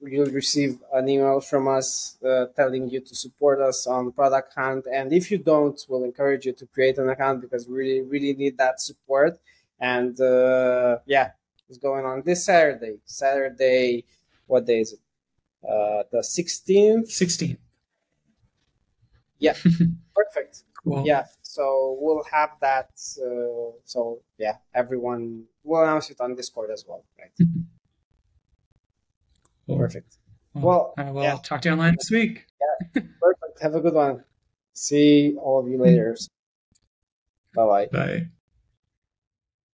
you'll receive an email from us uh, telling you to support us on product hunt. And if you don't we'll encourage you to create an account because we really really need that support. And uh, yeah it's going on this saturday. Saturday what day is it? Uh, the 16th 16th. yeah. Perfect cool yeah so we'll have that uh, so yeah everyone will announce it on discord as well right? Mm-hmm. Cool. perfect. Well, Well, uh, I will yeah. talk to you online this week. Yeah, perfect. Have a good one. See all of you later. Mm-hmm. Bye bye bye